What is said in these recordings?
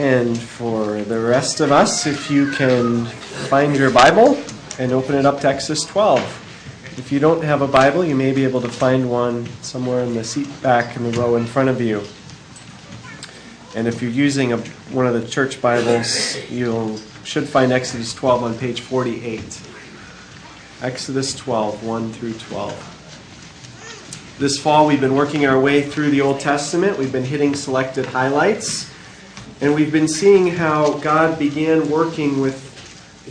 And for the rest of us, if you can find your Bible and open it up to Exodus 12. If you don't have a Bible, you may be able to find one somewhere in the seat back in the row in front of you. And if you're using a, one of the church Bibles, you should find Exodus 12 on page 48. Exodus 12, 1 through 12. This fall, we've been working our way through the Old Testament. We've been hitting selected highlights. And we've been seeing how God began working with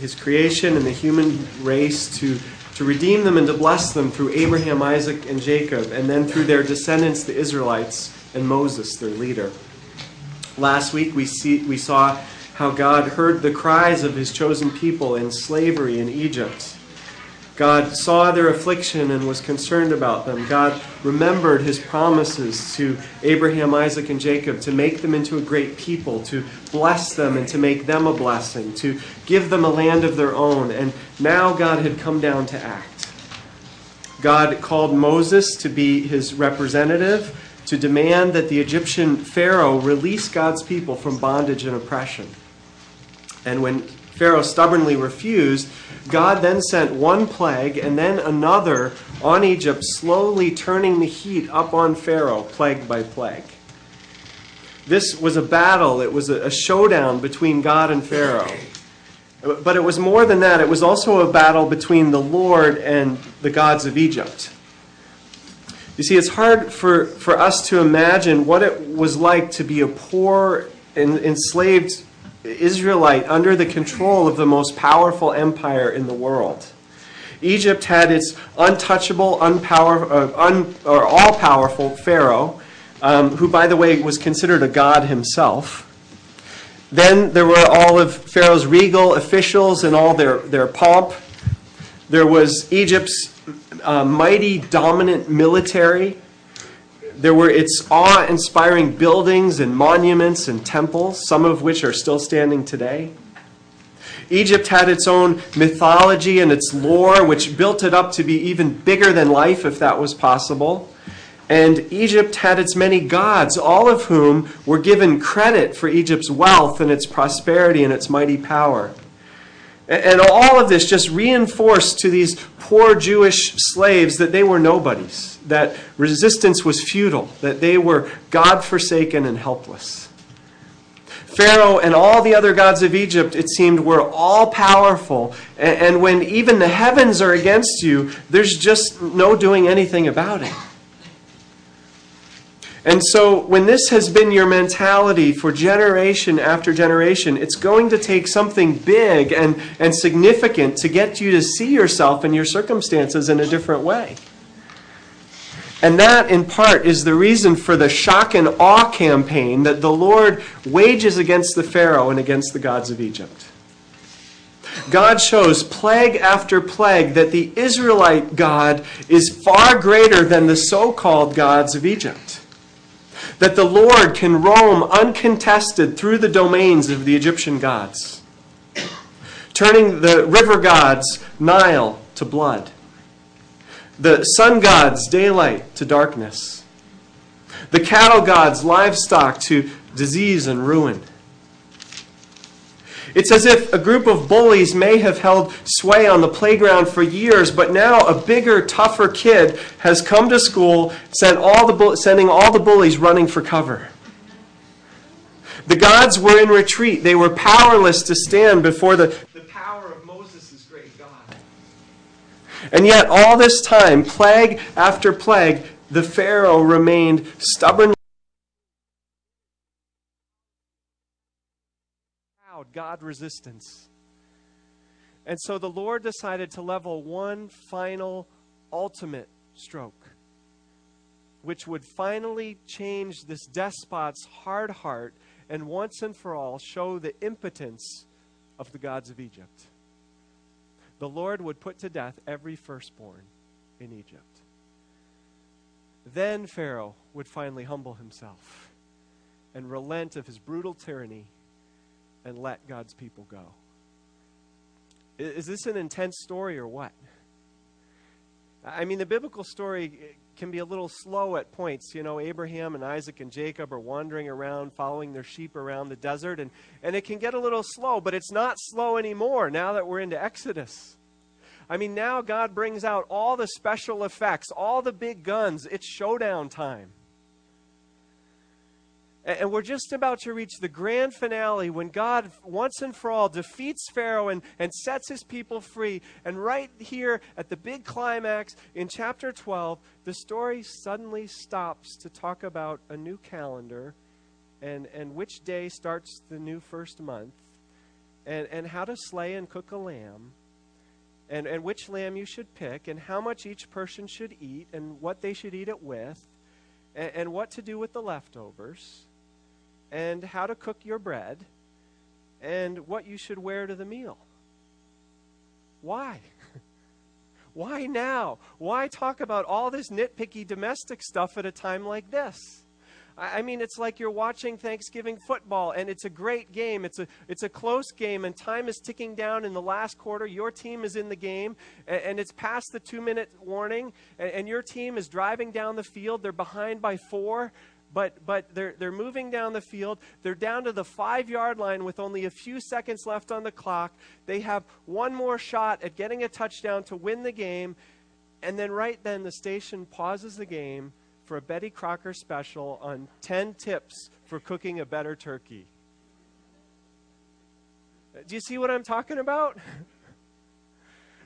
his creation and the human race to, to redeem them and to bless them through Abraham, Isaac, and Jacob, and then through their descendants, the Israelites, and Moses, their leader. Last week, we, see, we saw how God heard the cries of his chosen people in slavery in Egypt God saw their affliction and was concerned about them. God remembered his promises to Abraham, Isaac, and Jacob to make them into a great people, to bless them and to make them a blessing, to give them a land of their own. And now God had come down to act. God called Moses to be his representative, to demand that the Egyptian Pharaoh release God's people from bondage and oppression. And when Pharaoh stubbornly refused, God then sent one plague and then another on Egypt, slowly turning the heat up on Pharaoh, plague by plague. This was a battle, it was a showdown between God and Pharaoh. But it was more than that, it was also a battle between the Lord and the gods of Egypt. You see, it's hard for, for us to imagine what it was like to be a poor and enslaved Israelite under the control of the most powerful empire in the world. Egypt had its untouchable, unpower, uh, un, or all powerful Pharaoh, um, who, by the way, was considered a god himself. Then there were all of Pharaoh's regal officials and all their, their pomp. There was Egypt's uh, mighty, dominant military there were its awe inspiring buildings and monuments and temples, some of which are still standing today. Egypt had its own mythology and its lore, which built it up to be even bigger than life, if that was possible. And Egypt had its many gods, all of whom were given credit for Egypt's wealth and its prosperity and its mighty power. And all of this just reinforced to these poor Jewish slaves that they were nobodies, that resistance was futile, that they were God forsaken and helpless. Pharaoh and all the other gods of Egypt, it seemed, were all powerful. And when even the heavens are against you, there's just no doing anything about it. And so, when this has been your mentality for generation after generation, it's going to take something big and, and significant to get you to see yourself and your circumstances in a different way. And that, in part, is the reason for the shock and awe campaign that the Lord wages against the Pharaoh and against the gods of Egypt. God shows plague after plague that the Israelite God is far greater than the so called gods of Egypt that the Lord can roam uncontested through the domains of the Egyptian gods, turning the river gods, Nile, to blood, the sun gods, daylight, to darkness, the cattle gods, livestock, to disease and ruin it's as if a group of bullies may have held sway on the playground for years, but now a bigger, tougher kid has come to school, sent all the sending all the bullies running for cover. The gods were in retreat. They were powerless to stand before the, the power of Moses' great God. And yet, all this time, plague after plague, the Pharaoh remained stubbornly. God resistance. And so the Lord decided to level one final, ultimate stroke, which would finally change this despot's hard heart and once and for all show the impotence of the gods of Egypt. The Lord would put to death every firstborn in Egypt. Then Pharaoh would finally humble himself and relent of his brutal tyranny and let God's people go. Is this an intense story or what? I mean, the biblical story eh, can be a little slow at points. You know, Abraham and Isaac and Jacob are wandering around, following their sheep around the desert, and, and it can get a little slow, but it's not slow anymore now that we're into Exodus. I mean, now God brings out all the special effects, all the big guns. It's showdown time. And we're just about to reach the grand finale when God, once and for all, defeats Pharaoh and, and sets his people free. And right here at the big climax in chapter 12, the story suddenly stops to talk about a new calendar and, and which day starts the new first month and, and how to slay and cook a lamb and, and which lamb you should pick and how much each person should eat and what they should eat it with and, and what to do with the leftovers and how to cook your bread and what you should wear to the meal. Why? Why now? Why talk about all this nitpicky domestic stuff at a time like this? I mean, it's like you're watching Thanksgiving football, and it's a great game. It's a, it's a close game, and time is ticking down in the last quarter. Your team is in the game, and, and it's past the two minute warning, and, and your team is driving down the field. They're behind by four but but they're they're moving down the field. They're down to the five yard line with only a few seconds left on the clock. They have one more shot at getting a touchdown to win the game, and then right then the station pauses the game for a Betty Crocker special on ten tips for cooking a better turkey. Uh, do you see what I'm talking about?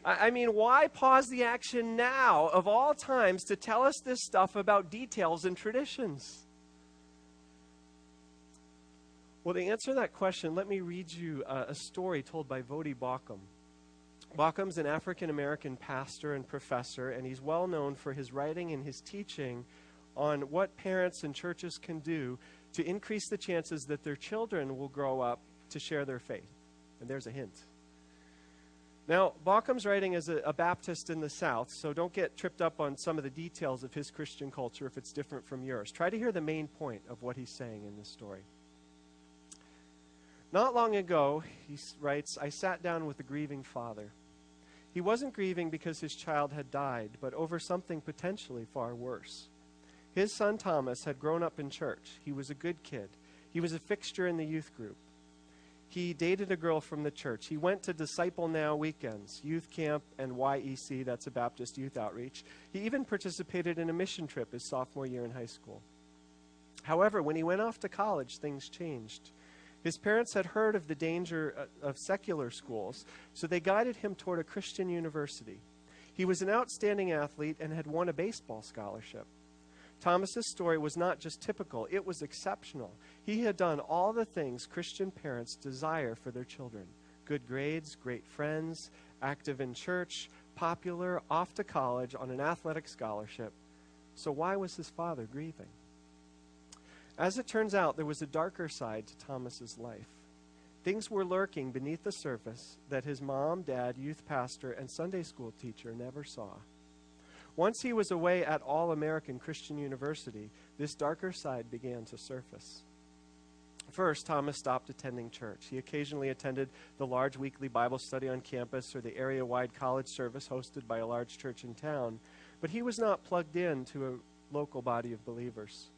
I mean, why pause the action now, of all times, to tell us this stuff about details and traditions? Well, to answer that question, let me read you uh, a story told by Voddie Baucham. Baucham's an African American pastor and professor, and he's well known for his writing and his teaching on what parents and churches can do to increase the chances that their children will grow up to share their faith. And there's a hint. Now, Baucham's writing as a, a, Baptist in the South, so don't get tripped up on some of the details of his Christian culture if it's different from yours. Try to hear the main point of what he's saying in this story. Not long ago, he writes, I sat down with a grieving father. He wasn't grieving because his child had died, but over something potentially far worse. His son Thomas had grown up in church. He was a good kid. He was a fixture in the youth group. He dated a girl from the church. He went to Disciple Now weekends, youth camp, and YEC, that's a Baptist youth outreach. He even participated in a mission trip his sophomore year in high school. However, when he went off to college, things changed. His parents had heard of the danger uh, of secular schools, so they guided him toward a Christian university. He was an outstanding athlete and had won a baseball scholarship. Thomas's story was not just typical, it was exceptional. He had done all the things Christian parents desire for their children good grades, great friends, active in church, popular, off to college on an athletic scholarship. So, why was his father grieving? As it turns out, there was a darker side to Thomas's life. Things were lurking beneath the surface that his mom, dad, youth pastor, and Sunday school teacher never saw. Once he was away at All American Christian University, this darker side began to surface. First, Thomas stopped attending church. He occasionally attended the large weekly Bible study on campus or the area wide college service hosted by a large church in town, but he was not plugged in to a local body of believers.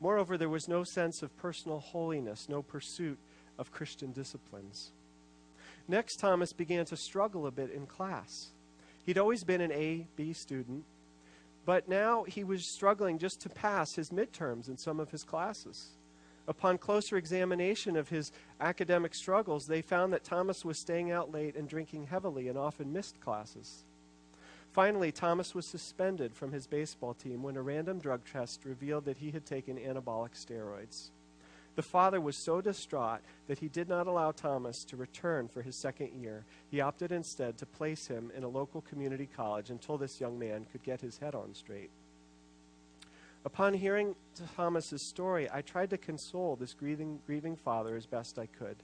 Moreover, there was no sense of personal holiness, no pursuit of Christian disciplines. Next, Thomas began to struggle a bit in class. He'd always been an A B student, but now he was struggling just to pass his midterms in some of his classes. Upon closer examination of his academic struggles, they found that Thomas was staying out late and drinking heavily and often missed classes. Finally, Thomas was suspended from his baseball team when a random drug test revealed that he had taken anabolic steroids. The father was so distraught that he did not allow Thomas to return for his second year. He opted instead to place him in a local community college until this young man could get his head on straight. Upon hearing Thomas's story, I tried to console this grieving, grieving father as best I could.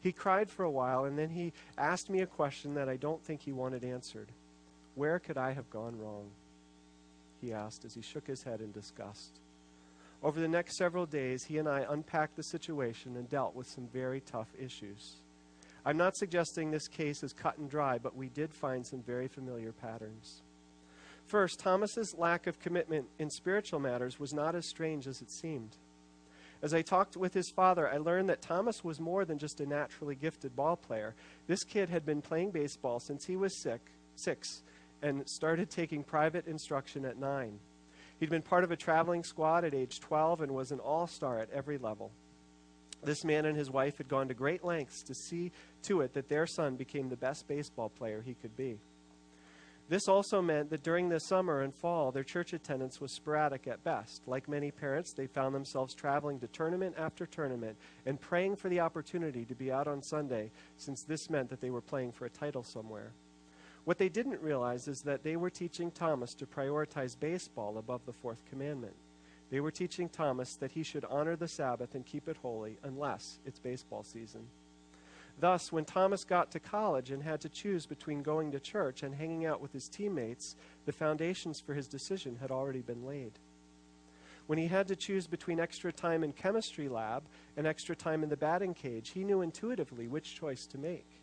He cried for a while, and then he asked me a question that I don't think he wanted answered. Where could I have gone wrong? He asked as he shook his head in disgust. Over the next several days, he and I unpacked the situation and dealt with some very tough issues. I'm not suggesting this case is cut and dry, but we did find some very familiar patterns. First, Thomas's lack of commitment in spiritual matters was not as strange as it seemed. As I talked with his father, I learned that Thomas was more than just a naturally gifted ball player. This kid had been playing baseball since he was sick, six and started taking private instruction at nine. He'd been part of a traveling squad at age 12 and was an all star at every level. This man and his wife had gone to great lengths to see to it that their son became the best baseball player he could be. This also meant that during the summer and fall, their church attendance was sporadic at best. Like many parents, they found themselves traveling to tournament after tournament and praying for the opportunity to be out on Sunday, since this meant that they were playing for a title somewhere. What they didn't realize is that they were teaching Thomas to prioritize baseball above the fourth commandment. They were teaching Thomas that he should honor the Sabbath and keep it holy unless it's baseball season. Thus, when Thomas got to college and had to choose between going to church and hanging out with his teammates, the foundations for his decision had already been laid. When he had to choose between extra time in chemistry lab and extra time in the batting cage, he knew intuitively which choice to make.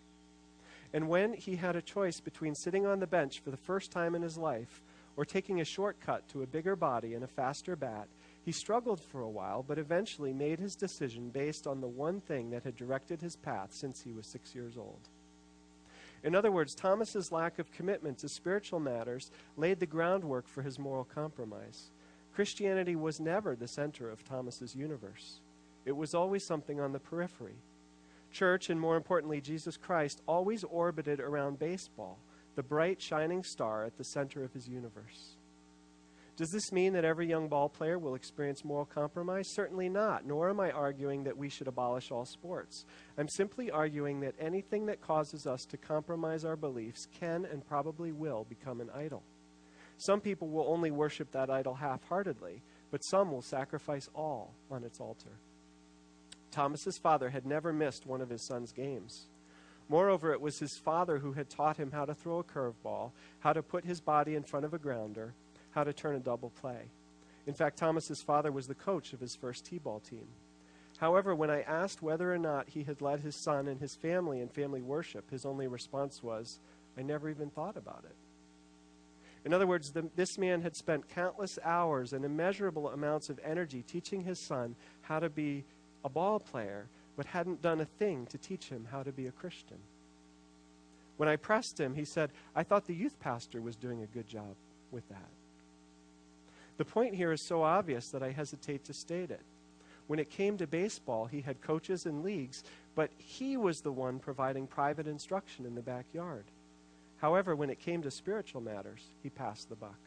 And when he had a choice between sitting on the bench for the first time in his life or taking a shortcut to a bigger body and a faster bat, he struggled for a while, but eventually made his decision based on the one thing that had directed his path since he was six years old. In other words, Thomas's lack of commitment to spiritual matters laid the groundwork for his moral compromise. Christianity was never the center of Thomas's universe. It was always something on the periphery. Church, and more importantly, Jesus Christ, always orbited around baseball, the bright, shining star at the center of his universe. Does this mean that every young ball player will experience moral compromise? Certainly not, nor am I arguing that we should abolish all sports. I'm simply arguing that anything that causes us to compromise our beliefs can and probably will become an idol. Some people will only worship that idol half heartedly, but some will sacrifice all on its altar. Thomas's father had never missed one of his son's games. Moreover, it was his father who had taught him how to throw a curveball, how to put his body in front of a grounder, how to turn a double play. In fact, Thomas's father was the coach of his first T-ball team. However, when I asked whether or not he had led his son and his family in family worship, his only response was, I never even thought about it. In other words, the, this man had spent countless hours and immeasurable amounts of energy teaching his son how to be a ball player, but hadn't done a thing to teach him how to be a Christian. When I pressed him, he said, I thought the youth pastor was doing a good job with that. The point here is so obvious that I hesitate to state it. When it came to baseball, he had coaches and leagues, but he was the one providing private instruction in the backyard. However, when it came to spiritual matters, he passed the buck.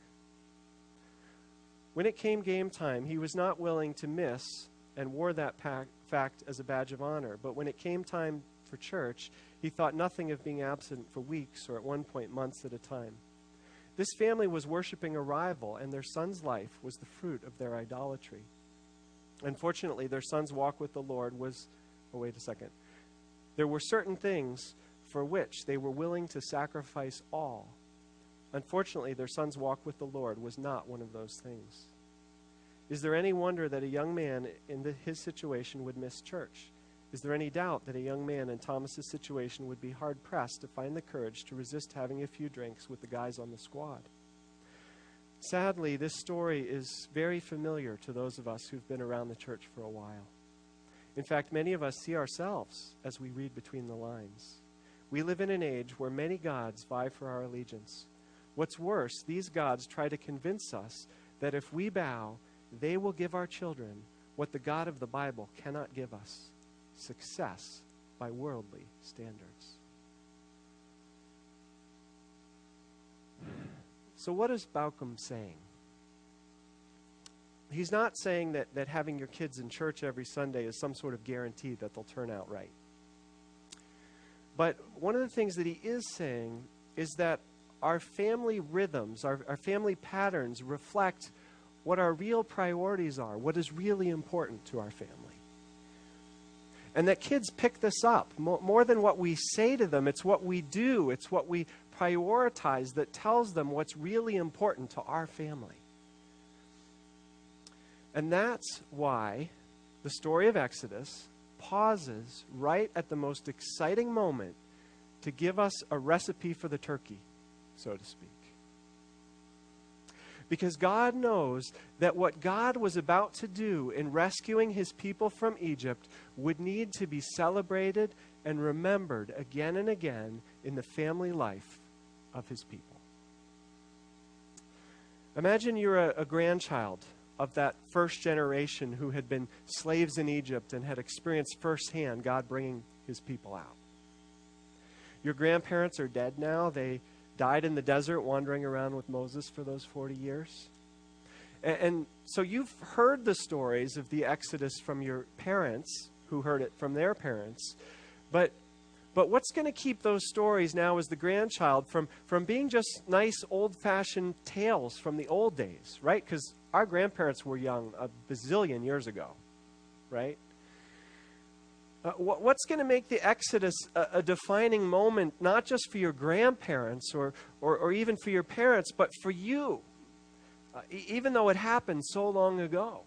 When it came game time, he was not willing to miss and wore that fact as a badge of honor. But when it came time for church, he thought nothing of being absent for weeks or at one point months at a time. This family was worshiping a rival, and their son's life was the fruit of their idolatry. Unfortunately, their son's walk with the Lord was. Oh, wait a second. There were certain things for which they were willing to sacrifice all. Unfortunately, their son's walk with the Lord was not one of those things. Is there any wonder that a young man in the, his situation would miss church? Is there any doubt that a young man in Thomas's situation would be hard pressed to find the courage to resist having a few drinks with the guys on the squad? Sadly, this story is very familiar to those of us who've been around the church for a while. In fact, many of us see ourselves as we read between the lines. We live in an age where many gods vie for our allegiance. What's worse, these gods try to convince us that if we bow, they will give our children what the God of the Bible cannot give us success by worldly standards. So, what is Baucham saying? He's not saying that, that having your kids in church every Sunday is some sort of guarantee that they'll turn out right. But one of the things that he is saying is that our family rhythms, our, our family patterns reflect what our real priorities are, what is really important to our family. And that kids pick this up more than what we say to them. It's what we do, it's what we prioritize that tells them what's really important to our family. And that's why the story of Exodus pauses right at the most exciting moment to give us a recipe for the turkey, so to speak. Because God knows that what God was about to do in rescuing his people from Egypt would need to be celebrated and remembered again and again in the family life of his people. Imagine you're a, a grandchild of that first generation who had been slaves in Egypt and had experienced firsthand God bringing his people out. Your grandparents are dead now. They died in the desert wandering around with Moses for those 40 years. And, and, so you've heard the stories of the Exodus from your parents, who heard it from their parents. But, but what's going to keep those stories now as the grandchild from, from being just nice old fashioned tales from the old days, right? Because our grandparents were young a bazillion years ago, right? Uh, what's going to make the Exodus a, a, defining moment, not just for your grandparents or, or, or even for your parents, but for you, uh, even though it happened so long ago?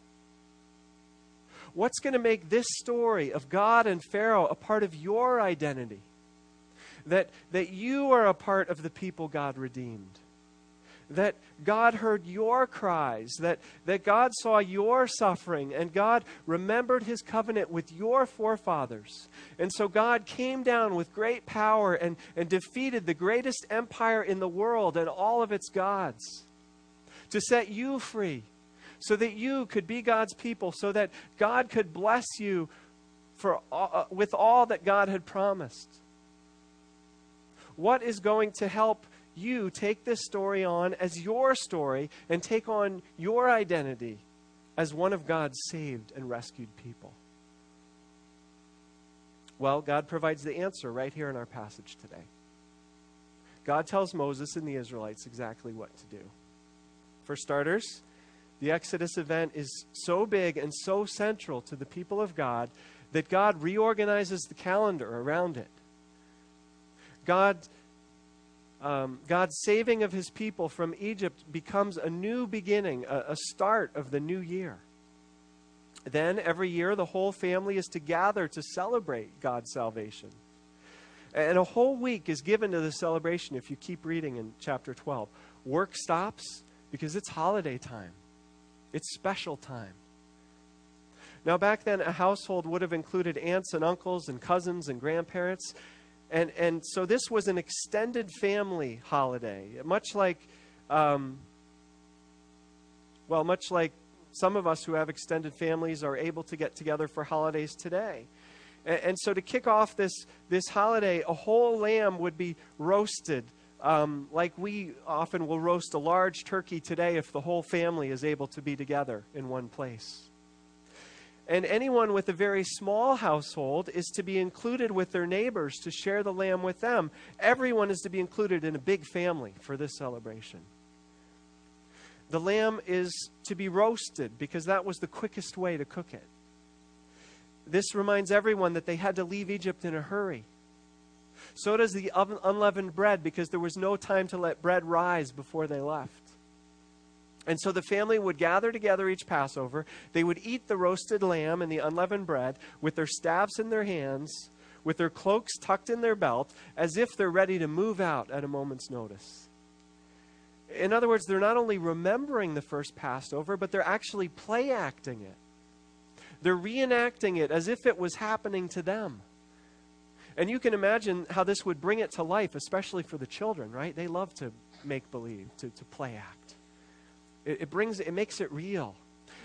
What's going to make this story of God and Pharaoh a part of your identity? That, that you are a part of the people God redeemed that God heard your cries, that, that God saw your suffering, and God remembered his covenant with your forefathers. And so God came down with great power and, and defeated the greatest empire in the world and all of its gods to set you free so that you could be God's people, so that God could bless you for, uh, with all that God had promised. What is going to help you take this story on as your story and take on your identity as one of God's saved and rescued people? Well, God provides the answer right here in our passage today. God tells Moses and the Israelites exactly what to do. For starters, the Exodus event is so big and so central to the people of God that God reorganizes the calendar around it. God um, God's saving of his people from Egypt becomes a new beginning, a, a start of the new year. Then every year, the whole family is to gather to celebrate God's salvation. And a whole week is given to the celebration if you keep reading in chapter 12. Work stops because it's holiday time, it's special time. Now, back then, a household would have included aunts and uncles and cousins and grandparents. And, and so this was an extended family holiday, much like, um, well, much like some of us who have extended families are able to get together for holidays today. And, and so to kick off this, this holiday, a whole lamb would be roasted. Um, like we often will roast a large turkey today if the whole family is able to be together in one place. And anyone with a very small household is to be included with their neighbors to share the lamb with them. Everyone is to be included in a big family for this celebration. The lamb is to be roasted because that was the quickest way to cook it. This reminds everyone that they had to leave Egypt in a hurry. So does the unleavened bread because there was no time to let bread rise before they left. And so the family would gather together each Passover. They would eat the roasted lamb and the unleavened bread with their staffs in their hands, with their cloaks tucked in their belt, as if they're ready to move out at a moment's notice. In other words, they're not only remembering the first Passover, but they're actually play acting it. They're reenacting it as if it was happening to them. And you can imagine how this would bring it to life, especially for the children, right? They love to make believe, to, to play act. It, it brings it makes it real.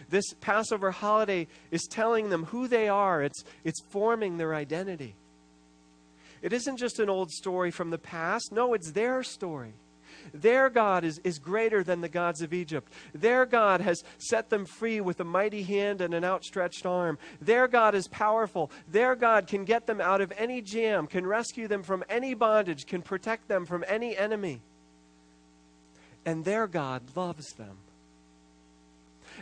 This Passover holiday is telling them who they are. It's, it's forming their identity. It isn't just an old story from the past. No, it's their story. Their God is, is greater than the gods of Egypt. Their God has set them free with a mighty hand and an outstretched arm. Their God is powerful. Their God can get them out of any jam, can rescue them from any bondage, can protect them from any enemy. And their God loves them.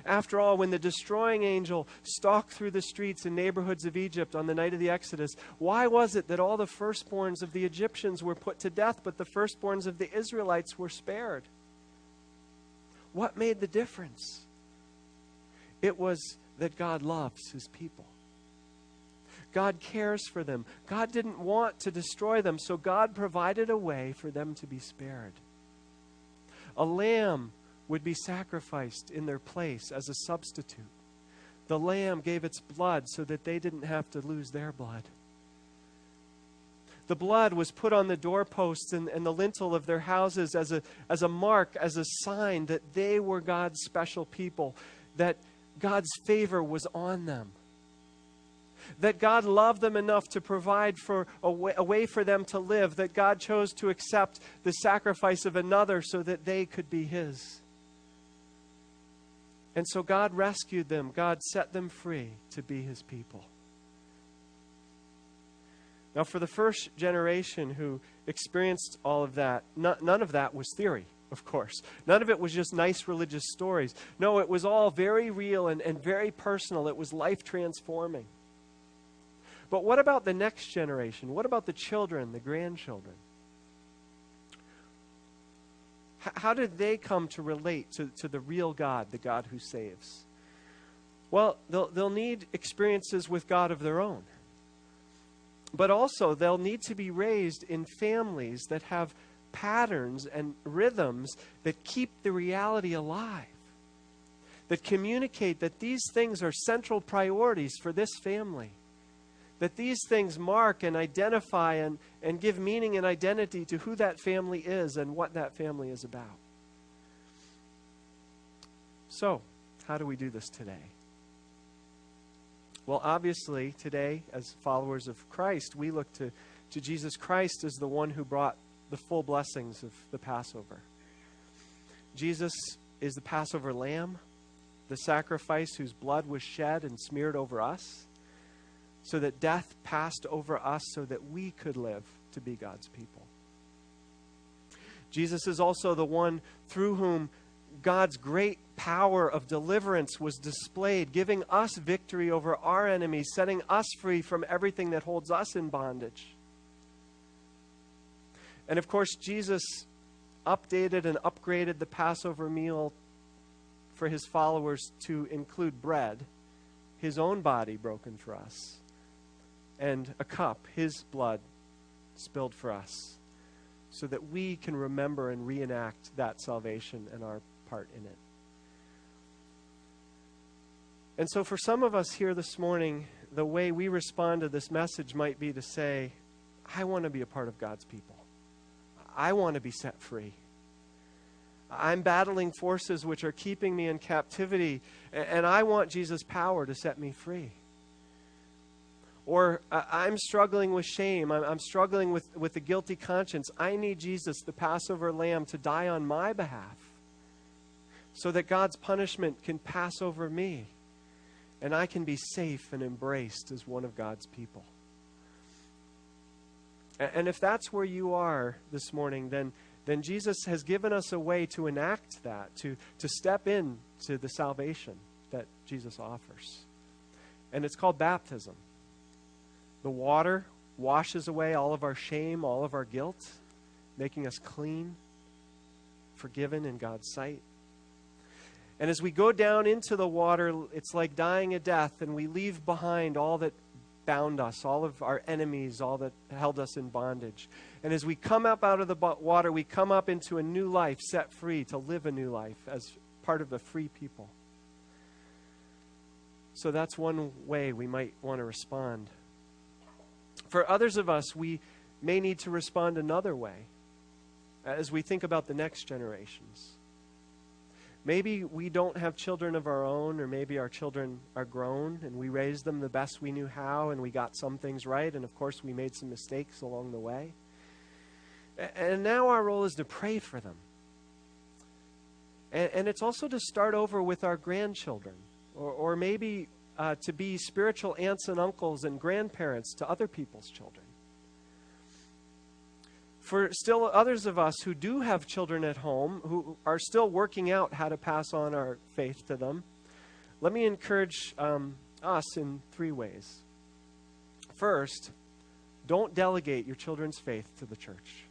After all, when the destroying angel stalked through the streets and neighborhoods of Egypt on the night of the Exodus, why was it that all the firstborns of the Egyptians were put to death, but the firstborns of the Israelites were spared? What made the difference? It was that God loves his people. God cares for them. God didn't want to destroy them, so God provided a way for them to be spared. A lamb would be sacrificed in their place as a substitute. The lamb gave its blood so that they didn't have to lose their blood. The blood was put on the doorposts and, and the lintel of their houses as a, as a mark, as a sign that they were God's special people, that God's favor was on them. That God loved them enough to provide for a way, a way for them to live, that God chose to accept the sacrifice of another so that they could be His. And so God rescued them, God set them free to be His people. Now, for the first generation who experienced all of that, none of that was theory, of course. None of it was just nice religious stories. No, it was all very real and, and very personal. It was life transforming. But what about the next generation? What about the children, the grandchildren? How did they come to relate to, to the real God, the God who saves? Well, they'll, they'll need experiences with God of their own. But also, they'll need to be raised in families that have patterns and rhythms that keep the reality alive, that communicate that these things are central priorities for this family, that these things mark and identify and, and give meaning and identity to who that family is and what that family is about. So, how do we do this today? Well, obviously, today, as followers of Christ, we look to, to Jesus Christ as the one who brought the full blessings of the Passover. Jesus is the Passover lamb, the sacrifice whose blood was shed and smeared over us, so that death passed over us so that we could live to be God's people. Jesus is also the one through whom God's great power of deliverance was displayed, giving us victory over our enemies, setting us free from everything that holds us in bondage. And of course, Jesus updated and upgraded the Passover meal for his followers to include bread, his own body broken for us, and a cup, his blood spilled for us, so that we can remember and reenact that salvation and our part in it. And so, for some of us here this morning, the way we respond to this message might be to say, I want to be a part of God's people. I want to be set free. I'm battling forces which are keeping me in captivity, and I want Jesus' power to set me free. Or uh, I'm struggling with shame. I'm struggling with, with a guilty conscience. I need Jesus, the Passover lamb, to die on my behalf so that God's punishment can pass over me and I can be safe and embraced as one of God's people. And if that's where you are this morning, then, then Jesus has given us a way to enact that, to, to step into the salvation that Jesus offers. And it's called baptism. The water washes away all of our shame, all of our guilt, making us clean, forgiven in God's sight. And as we go down into the water, it's like dying a death, and we leave behind all that bound us, all of our enemies, all that held us in bondage. And as we come up out of the water, we come up into a new life, set free to live a new life as part of the free people. So that's one way we might want to respond. For others of us, we may need to respond another way as we think about the next generations. Maybe we don't have children of our own, or maybe our children are grown and we raised them the best we knew how and we got some things right, and of course we made some mistakes along the way. And now our role is to pray for them. And, it's also to start over with our grandchildren, or maybe uh, to be spiritual aunts and uncles and grandparents to other people's children for still others of us who do have children at home, who are still working out how to pass on our faith to them, let me encourage um, us in three ways. First, don't delegate your children's faith to the church.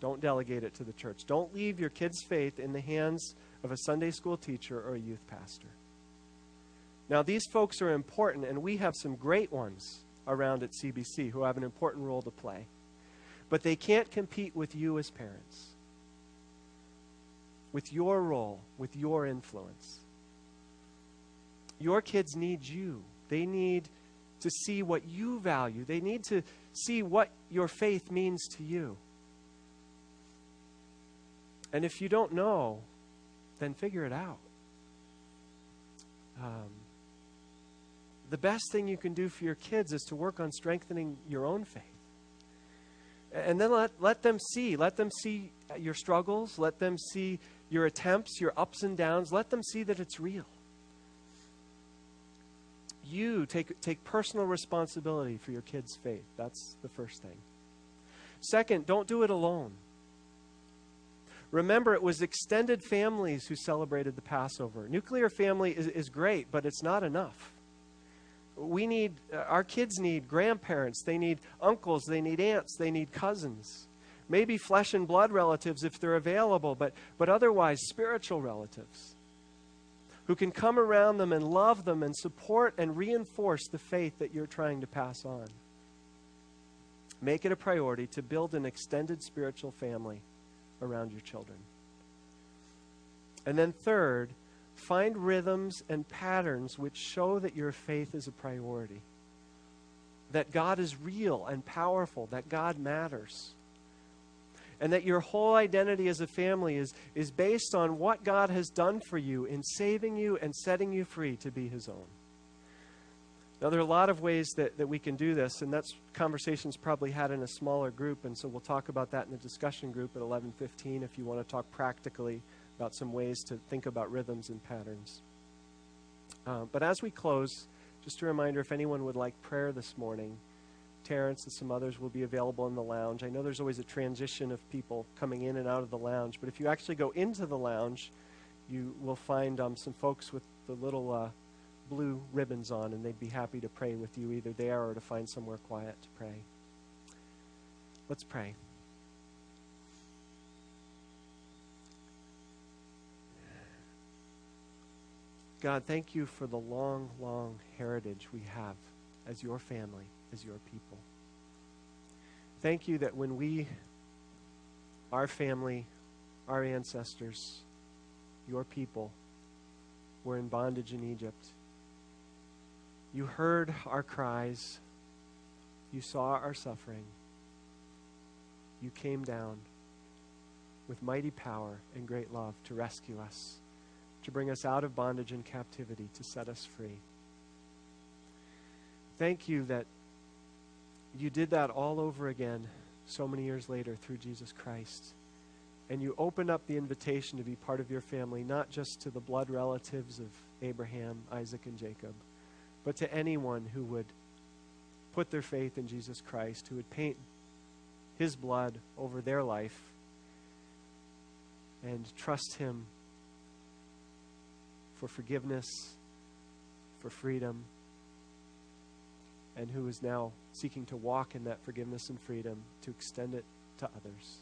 Don't delegate it to the church. Don't leave your kids' faith in the hands of a Sunday school teacher or a youth pastor. Now, these folks are important, and we have some great ones around at CBC who have an important role to play but they can't compete with you as parents. with your role, with your influence. Your kids need you. They need to see what you value, they need to see what your faith means to you. And if you don't know, then figure it out. Um, the best thing you can do for your kids is to work on strengthening your own faith. And then let, let them see. Let them see uh, your struggles. Let them see your attempts, your ups and downs. Let them see that it's real. You take, take personal responsibility for your kids' faith. That's the first thing. Second, don't do it alone. Remember, it was extended families who celebrated the Passover. Nuclear family is, is great, but it's not enough. We need, uh, our kids need grandparents, they need uncles, they need aunts, they need cousins. Maybe flesh and blood relatives if they're available, but, but otherwise spiritual relatives who can come around them and love them and support and reinforce the faith that you're trying to pass on. Make it a priority to build an extended spiritual family around your children. And then, third, find rhythms and patterns which show that your faith is a priority, that God is real and powerful, that God matters. And that your whole identity as a family is, is based on what God has done for you in saving you and setting you free to be His own. Now, there are a lot of ways that, that we can do this, and that's conversations probably had in a smaller group, and so we'll talk about that in the discussion group at 11:15 if you want to talk practically about some ways to think about rhythms and patterns. Uh, but as we close, just a reminder if anyone would like prayer this morning, Terrence and some others will be available in the lounge. I know there's always a transition of people coming in and out of the lounge, but if you actually go into the lounge, you will find um, some folks with the little uh, blue ribbons on, and they'd be happy to pray with you either there or to find somewhere quiet to pray. Let's pray. God, thank you for the long, long heritage we have as your family, as your people. Thank you that when we, our family, our ancestors, your people, were in bondage in Egypt, you heard our cries. You saw our suffering. You came down with mighty power and great love to rescue us, to bring us out of bondage and captivity, to set us free. Thank you that you did that all over again so many years later through Jesus Christ. And you opened up the invitation to be part of your family, not just to the blood relatives of Abraham, Isaac, and Jacob but to anyone who would put their faith in Jesus Christ, who would paint his blood over their life and trust him for forgiveness, for freedom, and who is now seeking to walk in that forgiveness and freedom to extend it to others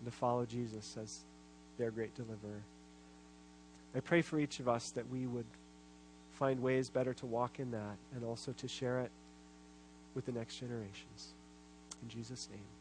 and to follow Jesus as their great deliverer. I pray for each of us that we would find ways better to walk in that and also to share it with the next generations. In Jesus' name.